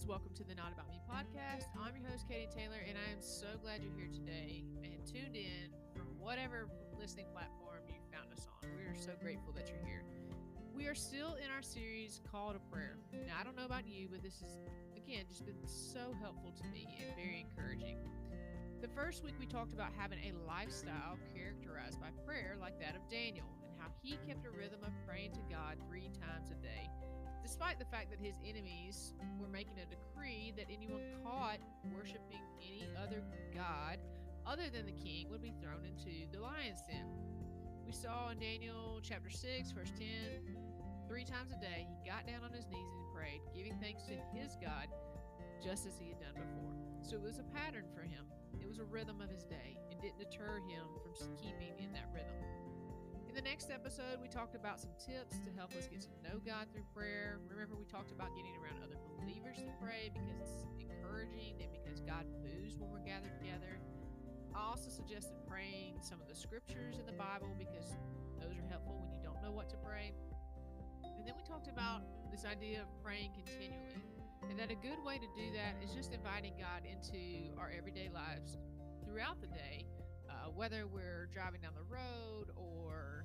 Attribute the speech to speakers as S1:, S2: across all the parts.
S1: friends. Welcome to the Not About Me podcast. I'm your host, Katie Taylor, and I am so glad you're here today and tuned in from whatever listening platform you found us on. We are so grateful that you're here. We are still in our series, Call to Prayer. Now, I don't know about you, but this is, again, just been so helpful to me and very encouraging. The first week, we talked about having a lifestyle characterized by prayer like that of Daniel and how he kept a rhythm of praying to God three despite the fact that his enemies were making a decree that anyone caught worshiping any other god other than the king would be thrown into the lion's den. We saw in Daniel chapter 6, verse 10, three times a day he got down on his knees and prayed, giving thanks to his God just as he had done before. So it was a pattern for him. It was a rhythm of his day. It didn't deter him from keeping in that rhythm. In the next episode, we talked about some tips to help us get to know God through prayer. Remember, we talked about getting around other believers to pray because it's encouraging and because God moves when we're gathered together. I also suggested praying some of the scriptures in the Bible because those are helpful when you don't know what to pray. And then we talked about this idea of praying continually, and that a good way to do that is just inviting God into our everyday lives throughout the day uh, whether we're driving down the road or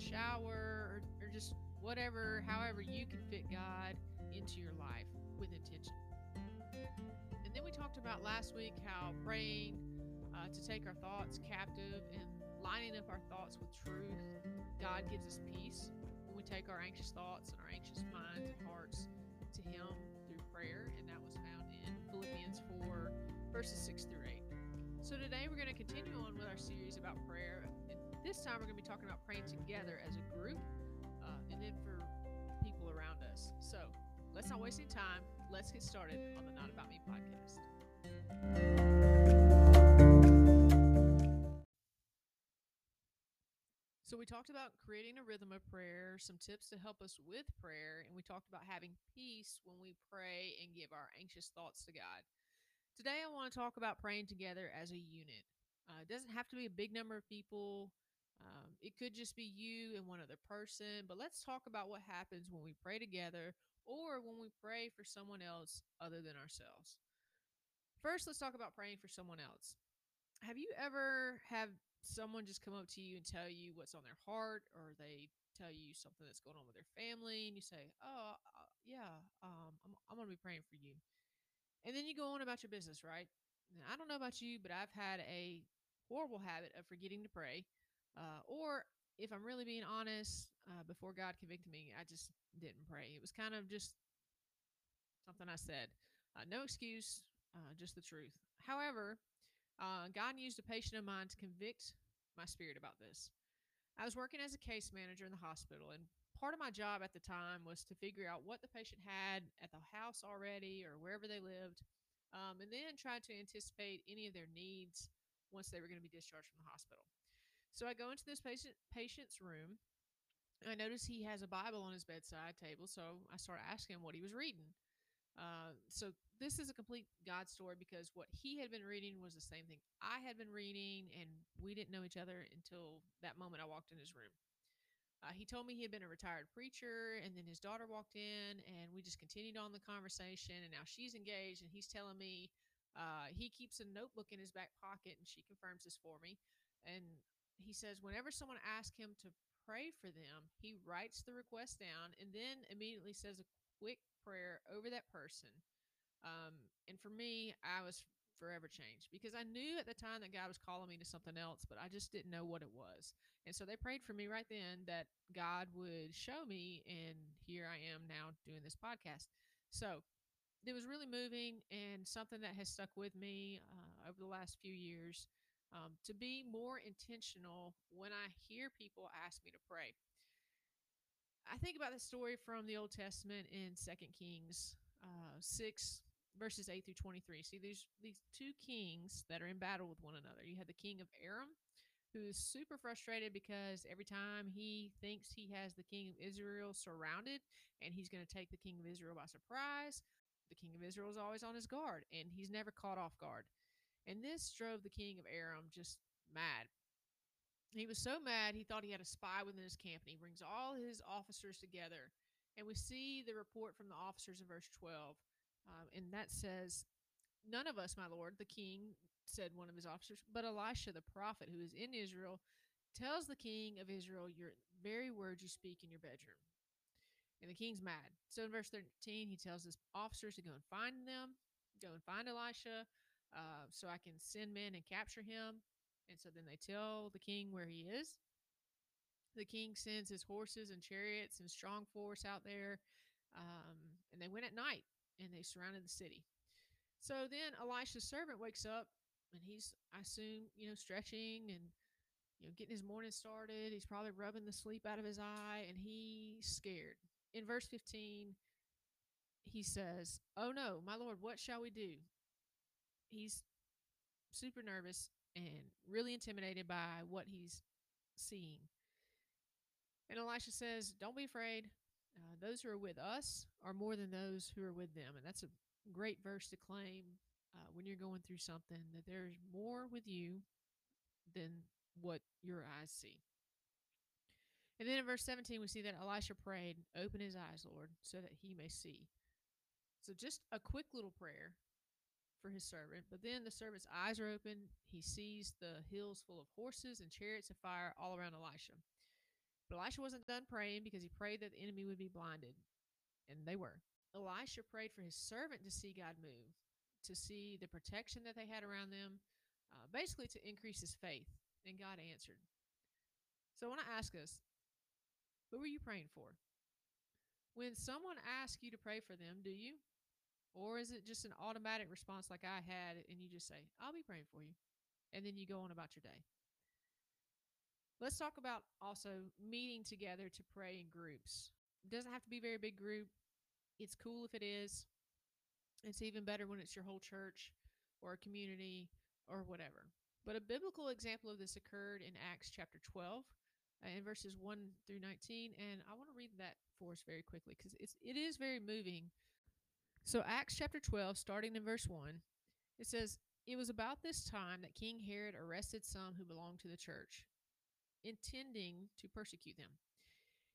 S1: shower or, or just whatever, however you can fit God into your life with intention. And then we talked about last week how praying uh, to take our thoughts captive and lining up our thoughts with truth, God gives us peace when we take our anxious thoughts and our anxious minds and hearts to Him through prayer. And that was found in Philippians 4, verses 6 through 8. So today we're going to continue on with our series about prayer. This time we're going to be talking about praying together as a group uh, and then for people around us. So let's not waste any time. Let's get started on the Not About Me podcast. So, we talked about creating a rhythm of prayer, some tips to help us with prayer, and we talked about having peace when we pray and give our anxious thoughts to God. Today, I want to talk about praying together as a unit. Uh, it doesn't have to be a big number of people. Um, it could just be you and one other person, but let's talk about what happens when we pray together or when we pray for someone else other than ourselves. First, let's talk about praying for someone else. Have you ever have someone just come up to you and tell you what's on their heart, or they tell you something that's going on with their family, and you say, "Oh, uh, yeah, um, I'm I'm gonna be praying for you," And then you go on about your business, right? Now, I don't know about you, but I've had a horrible habit of forgetting to pray. Uh, or if I'm really being honest, uh, before God convicted me, I just didn't pray. It was kind of just something I said. Uh, no excuse, uh, just the truth. However, uh, God used a patient of mine to convict my spirit about this. I was working as a case manager in the hospital, and part of my job at the time was to figure out what the patient had at the house already or wherever they lived, um, and then try to anticipate any of their needs once they were going to be discharged from the hospital. So I go into this patient patient's room. I notice he has a Bible on his bedside table, so I start asking him what he was reading. Uh, so this is a complete God story because what he had been reading was the same thing I had been reading, and we didn't know each other until that moment I walked in his room. Uh, he told me he had been a retired preacher, and then his daughter walked in, and we just continued on the conversation. And now she's engaged, and he's telling me uh, he keeps a notebook in his back pocket, and she confirms this for me. And he says, whenever someone asks him to pray for them, he writes the request down and then immediately says a quick prayer over that person. Um, and for me, I was forever changed because I knew at the time that God was calling me to something else, but I just didn't know what it was. And so they prayed for me right then that God would show me, and here I am now doing this podcast. So it was really moving and something that has stuck with me uh, over the last few years um, to be more intentional when I hear people ask me to pray. I think about the story from the Old Testament in Second Kings uh, 6 verses 8 through 23. See, there's these two kings that are in battle with one another. You have the king of Aram, who is super frustrated because every time he thinks he has the king of Israel surrounded and he's going to take the king of Israel by surprise, the king of Israel is always on his guard and he's never caught off guard. And this drove the king of Aram just mad. He was so mad he thought he had a spy within his camp and he brings all his officers together. And we see the report from the officers in verse 12 Um, and that says, None of us, my lord, the king, said one of his officers, but Elisha the prophet, who is in Israel, tells the king of Israel your very words you speak in your bedroom. And the king's mad. So in verse 13, he tells his officers to go and find them, go and find Elisha, uh, so I can send men and capture him. And so then they tell the king where he is. The king sends his horses and chariots and strong force out there. Um, and they went at night and they surrounded the city. So then Elisha's servant wakes up and he's, I assume, you know, stretching and, you know, getting his morning started. He's probably rubbing the sleep out of his eye and he's scared. In verse 15, he says, Oh no, my Lord, what shall we do? He's super nervous and really intimidated by what he's seeing. And Elisha says, Don't be afraid. Uh, those who are with us are more than those who are with them. And that's a great verse to claim uh, when you're going through something that there's more with you than what your eyes see. And then in verse 17, we see that Elisha prayed, Open his eyes, Lord, so that he may see. So just a quick little prayer for his servant. But then the servant's eyes are open. He sees the hills full of horses and chariots of fire all around Elisha. But Elisha wasn't done praying because he prayed that the enemy would be blinded. And they were. Elisha prayed for his servant to see God move, to see the protection that they had around them, uh, basically to increase his faith. And God answered. So I want to ask us who were you praying for? When someone asks you to pray for them, do you? Or is it just an automatic response like I had and you just say, I'll be praying for you? And then you go on about your day. Let's talk about also meeting together to pray in groups. It doesn't have to be a very big group. It's cool if it is. It's even better when it's your whole church or a community or whatever. But a biblical example of this occurred in Acts chapter 12 uh, in verses 1 through 19 and I want to read that for us very quickly it's it is very moving. So Acts chapter 12 starting in verse 1 it says it was about this time that King Herod arrested some who belonged to the church intending to persecute them.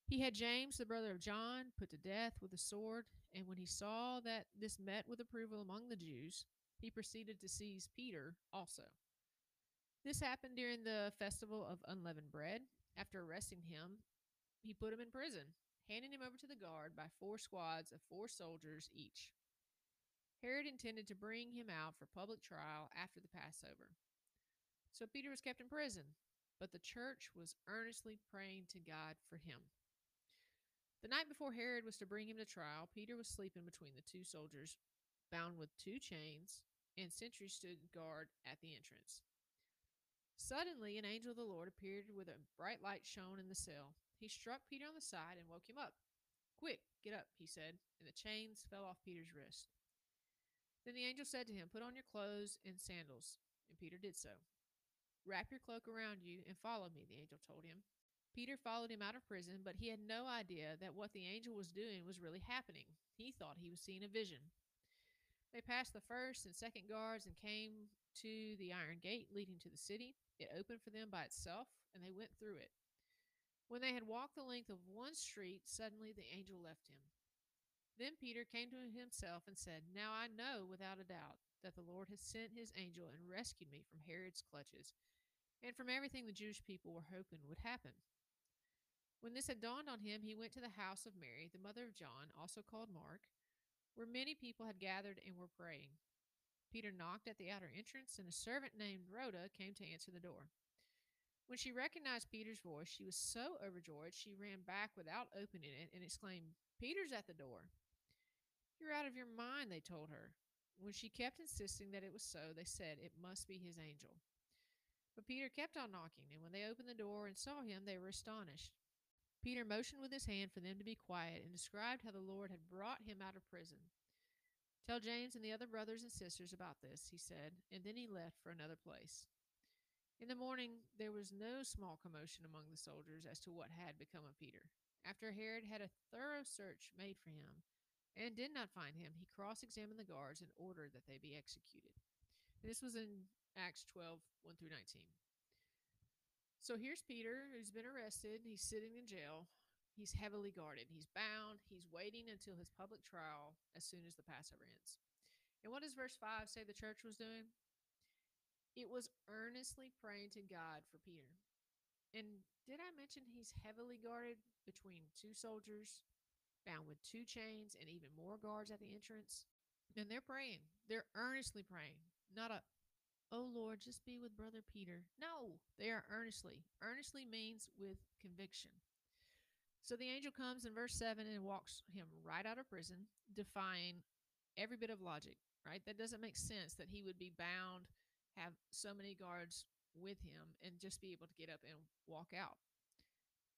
S1: He had James, the brother of John, put to death with a sword, and when he saw that this met with approval among the Jews, he proceeded to seize Peter also. This happened during the festival of unleavened bread. After arresting him, he put him in prison, handing him over to the guard by four squads of four soldiers each. Herod intended to bring him out for public trial after the Passover. So Peter was kept in prison, but the church was earnestly praying to God for him. The night before Herod was to bring him to trial, Peter was sleeping between the two soldiers, bound with two chains, and sentries stood guard at the entrance. Suddenly, an angel of the Lord appeared with a bright light shone in the cell. He struck Peter on the side and woke him up. Quick, get up, he said, and the chains fell off Peter's wrist. Then the angel said to him, Put on your clothes and sandals. And Peter did so. Wrap your cloak around you and follow me, the angel told him. Peter followed him out of prison, but he had no idea that what the angel was doing was really happening. He thought he was seeing a vision. They passed the first and second guards and came to the iron gate leading to the city. It opened for them by itself, and they went through it. When they had walked the length of one street, suddenly the angel left him. Then Peter came to himself and said, Now I know without a doubt that the Lord has sent his angel and rescued me from Herod's clutches and from everything the Jewish people were hoping would happen. When this had dawned on him, he went to the house of Mary, the mother of John, also called Mark, where many people had gathered and were praying. Peter knocked at the outer entrance, and a servant named Rhoda came to answer the door. When she recognized Peter's voice, she was so overjoyed she ran back without opening it and exclaimed, Peter's at the door. You're out of your mind, they told her. When she kept insisting that it was so, they said, It must be his angel. But Peter kept on knocking, and when they opened the door and saw him, they were astonished. Peter motioned with his hand for them to be quiet and described how the Lord had brought him out of prison. Tell James and the other brothers and sisters about this, he said, and then he left for another place. In the morning, there was no small commotion among the soldiers as to what had become of Peter. After Herod had a thorough search made for him and did not find him, he cross examined the guards and ordered that they be executed. This was in Acts 12 1 through 19. So here's Peter, who's been arrested. He's sitting in jail. He's heavily guarded. He's bound. He's waiting until his public trial as soon as the Passover ends. And what does verse 5 say the church was doing? It was earnestly praying to God for Peter. And did I mention he's heavily guarded between two soldiers, bound with two chains, and even more guards at the entrance? And they're praying. They're earnestly praying. Not a, oh Lord, just be with Brother Peter. No, they are earnestly. Earnestly means with conviction. So the angel comes in verse 7 and walks him right out of prison, defying every bit of logic, right? That doesn't make sense that he would be bound, have so many guards with him, and just be able to get up and walk out.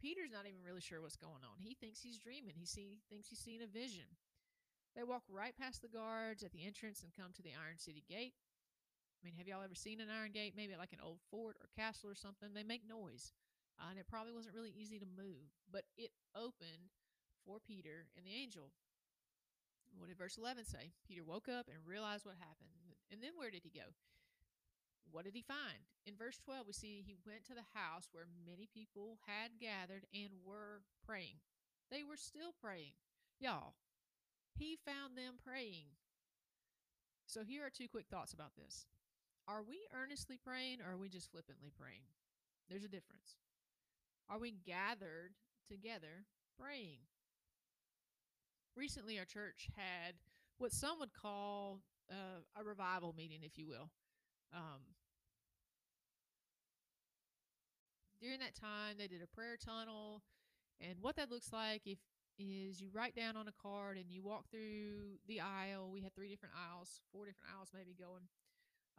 S1: Peter's not even really sure what's going on. He thinks he's dreaming. He see, thinks he's seeing a vision. They walk right past the guards at the entrance and come to the Iron City Gate. I mean, have y'all ever seen an iron gate? Maybe like an old fort or castle or something. They make noise, uh, and it probably wasn't really easy to move, but it opened for Peter and the angel. What did verse 11 say? Peter woke up and realized what happened. And then where did he go? What did he find? In verse 12, we see he went to the house where many people had gathered and were praying. They were still praying. Y'all, he found them praying. So here are two quick thoughts about this. Are we earnestly praying or are we just flippantly praying? There's a difference. Are we gathered together praying? Recently, our church had what some would call uh, a revival meeting, if you will. Um, during that time, they did a prayer tunnel, and what that looks like if is you write down on a card and you walk through the aisle. We had three different aisles, four different aisles maybe going,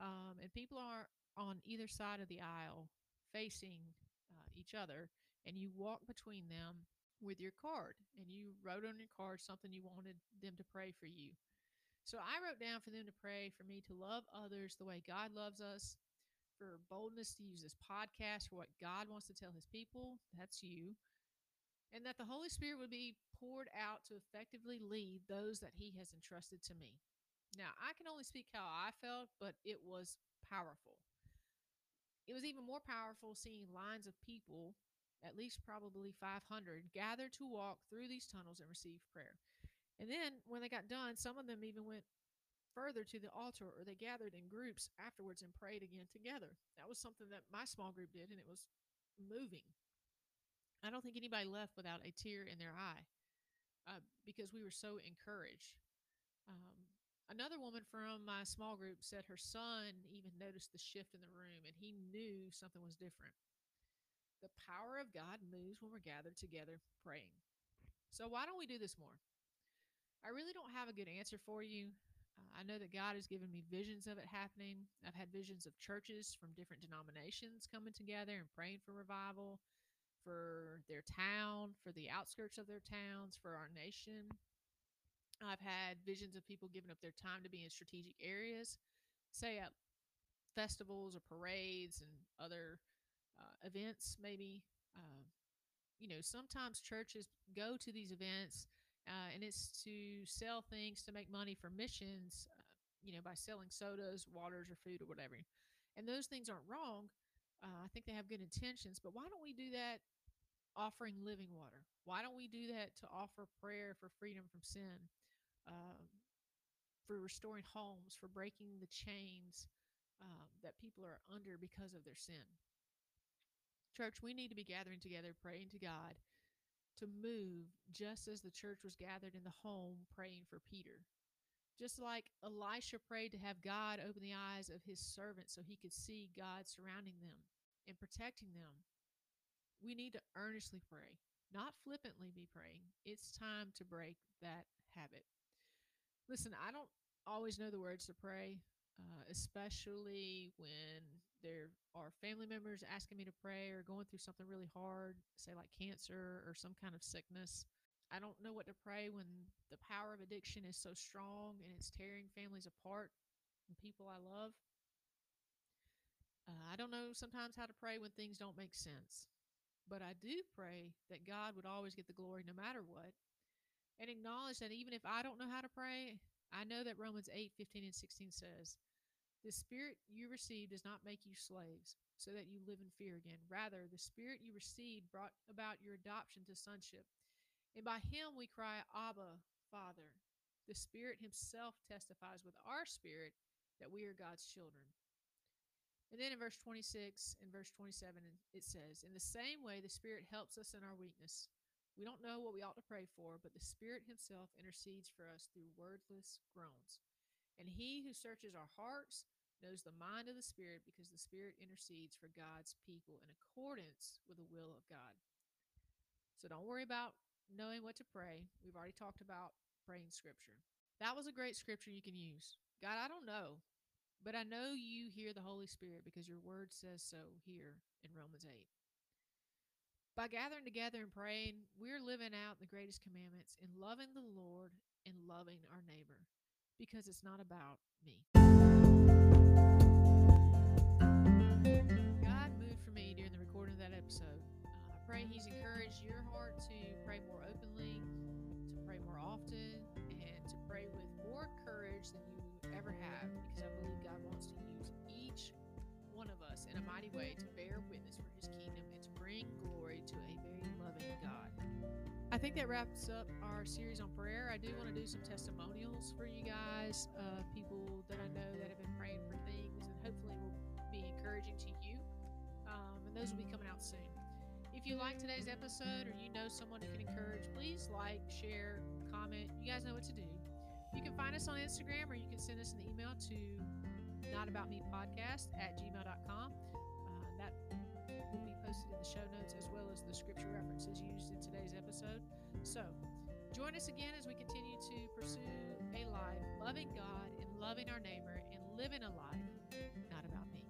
S1: um, and people are on either side of the aisle facing uh, each other, and you walk between them with your card, and you wrote on your card something you wanted them to pray for you. So I wrote down for them to pray for me to love others the way God loves us, for boldness to use this podcast for what God wants to tell his people. That's you. And that the Holy Spirit would be poured out to effectively lead those that he has entrusted to me. Now, I can only speak how I felt, but it was powerful. It was even more powerful seeing lines of people, at least probably 500, gather to walk through these tunnels and receive prayer. And then when they got done, some of them even went further to the altar or they gathered in groups afterwards and prayed again together. That was something that my small group did, and it was moving. I don't think anybody left without a tear in their eye uh, because we were so encouraged. Um, another woman from my small group said her son even noticed the shift in the room and he knew something was different. The power of God moves when we're gathered together praying. So, why don't we do this more? I really don't have a good answer for you. Uh, I know that God has given me visions of it happening. I've had visions of churches from different denominations coming together and praying for revival for their town, for the outskirts of their towns, for our nation. I've had visions of people giving up their time to be in strategic areas, say at festivals or parades and other uh, events, maybe. Uh, you know, sometimes churches go to these events uh, and it's to sell things to make money for missions, uh, you know, by selling sodas, waters, or food or whatever. And those things aren't wrong. Uh, I think they have good intentions, but why don't we do that offering living water? Why don't we do that to offer prayer for freedom from sin, um, for restoring homes, for breaking the chains um, that people are under because of their sin? Church, we need to be gathering together, praying to God to move just as the church was gathered in the home praying for Peter. Just like Elisha prayed to have God open the eyes of his servant so he could see God surrounding them and protecting them, we need to earnestly pray, not flippantly be praying. It's time to break that habit. Listen, I don't always know the words to pray, uh, especially when there are family members asking me to pray or going through something really hard, say like cancer or some kind of sickness. I don't know what to pray when the power of addiction is so strong and it's tearing families apart and people I love. Uh, I don't know sometimes how to pray when things don't make sense, but I do pray that God would always get the glory no matter what, and acknowledge that even if I don't know how to pray, I know that Romans 8 15 and 16 says, The spirit you received does not make you slaves, so that you live in fear again. Rather, the spirit you received brought about your adoption to sonship and by him we cry, Abba, Father. the Spirit Himself testifies with our spirit that we are God's children. And then in verse 26 and verse 27, it says, In the same way, the Spirit helps us in our weakness. We don't know what we ought to pray for, but the Spirit Himself intercedes for us through wordless groans. And He who searches our hearts knows the mind of the Spirit because the Spirit intercedes for God's people in accordance with the will of God. So don't worry about knowing what to pray. We've already talked about praying scripture. That was a great scripture you can use. God, I don't know, but I know you hear the Holy Spirit because your word says so here in Romans 8. By gathering together and praying, we're living out the greatest commandments in loving the Lord and loving our neighbor because it's not about me. God moved for me during the recording of that episode. Uh, I pray He's encouraged your heart to pray more openly, to pray more often, and to pray with more courage than you ever have because I believe God wants to use each one of us in a mighty way to bear witness for His kingdom and to bring glory to a very. I think that wraps up our series on prayer. I do want to do some testimonials for you guys of people that I know that have been praying for things and hopefully will be encouraging to you. Um, and those will be coming out soon. If you like today's episode or you know someone who can encourage, please like, share, comment. You guys know what to do. You can find us on Instagram or you can send us an email to notaboutmepodcast at gmail.com posted in the show notes, as well as the scripture references used in today's episode. So join us again as we continue to pursue a life loving God and loving our neighbor and living a life not about me.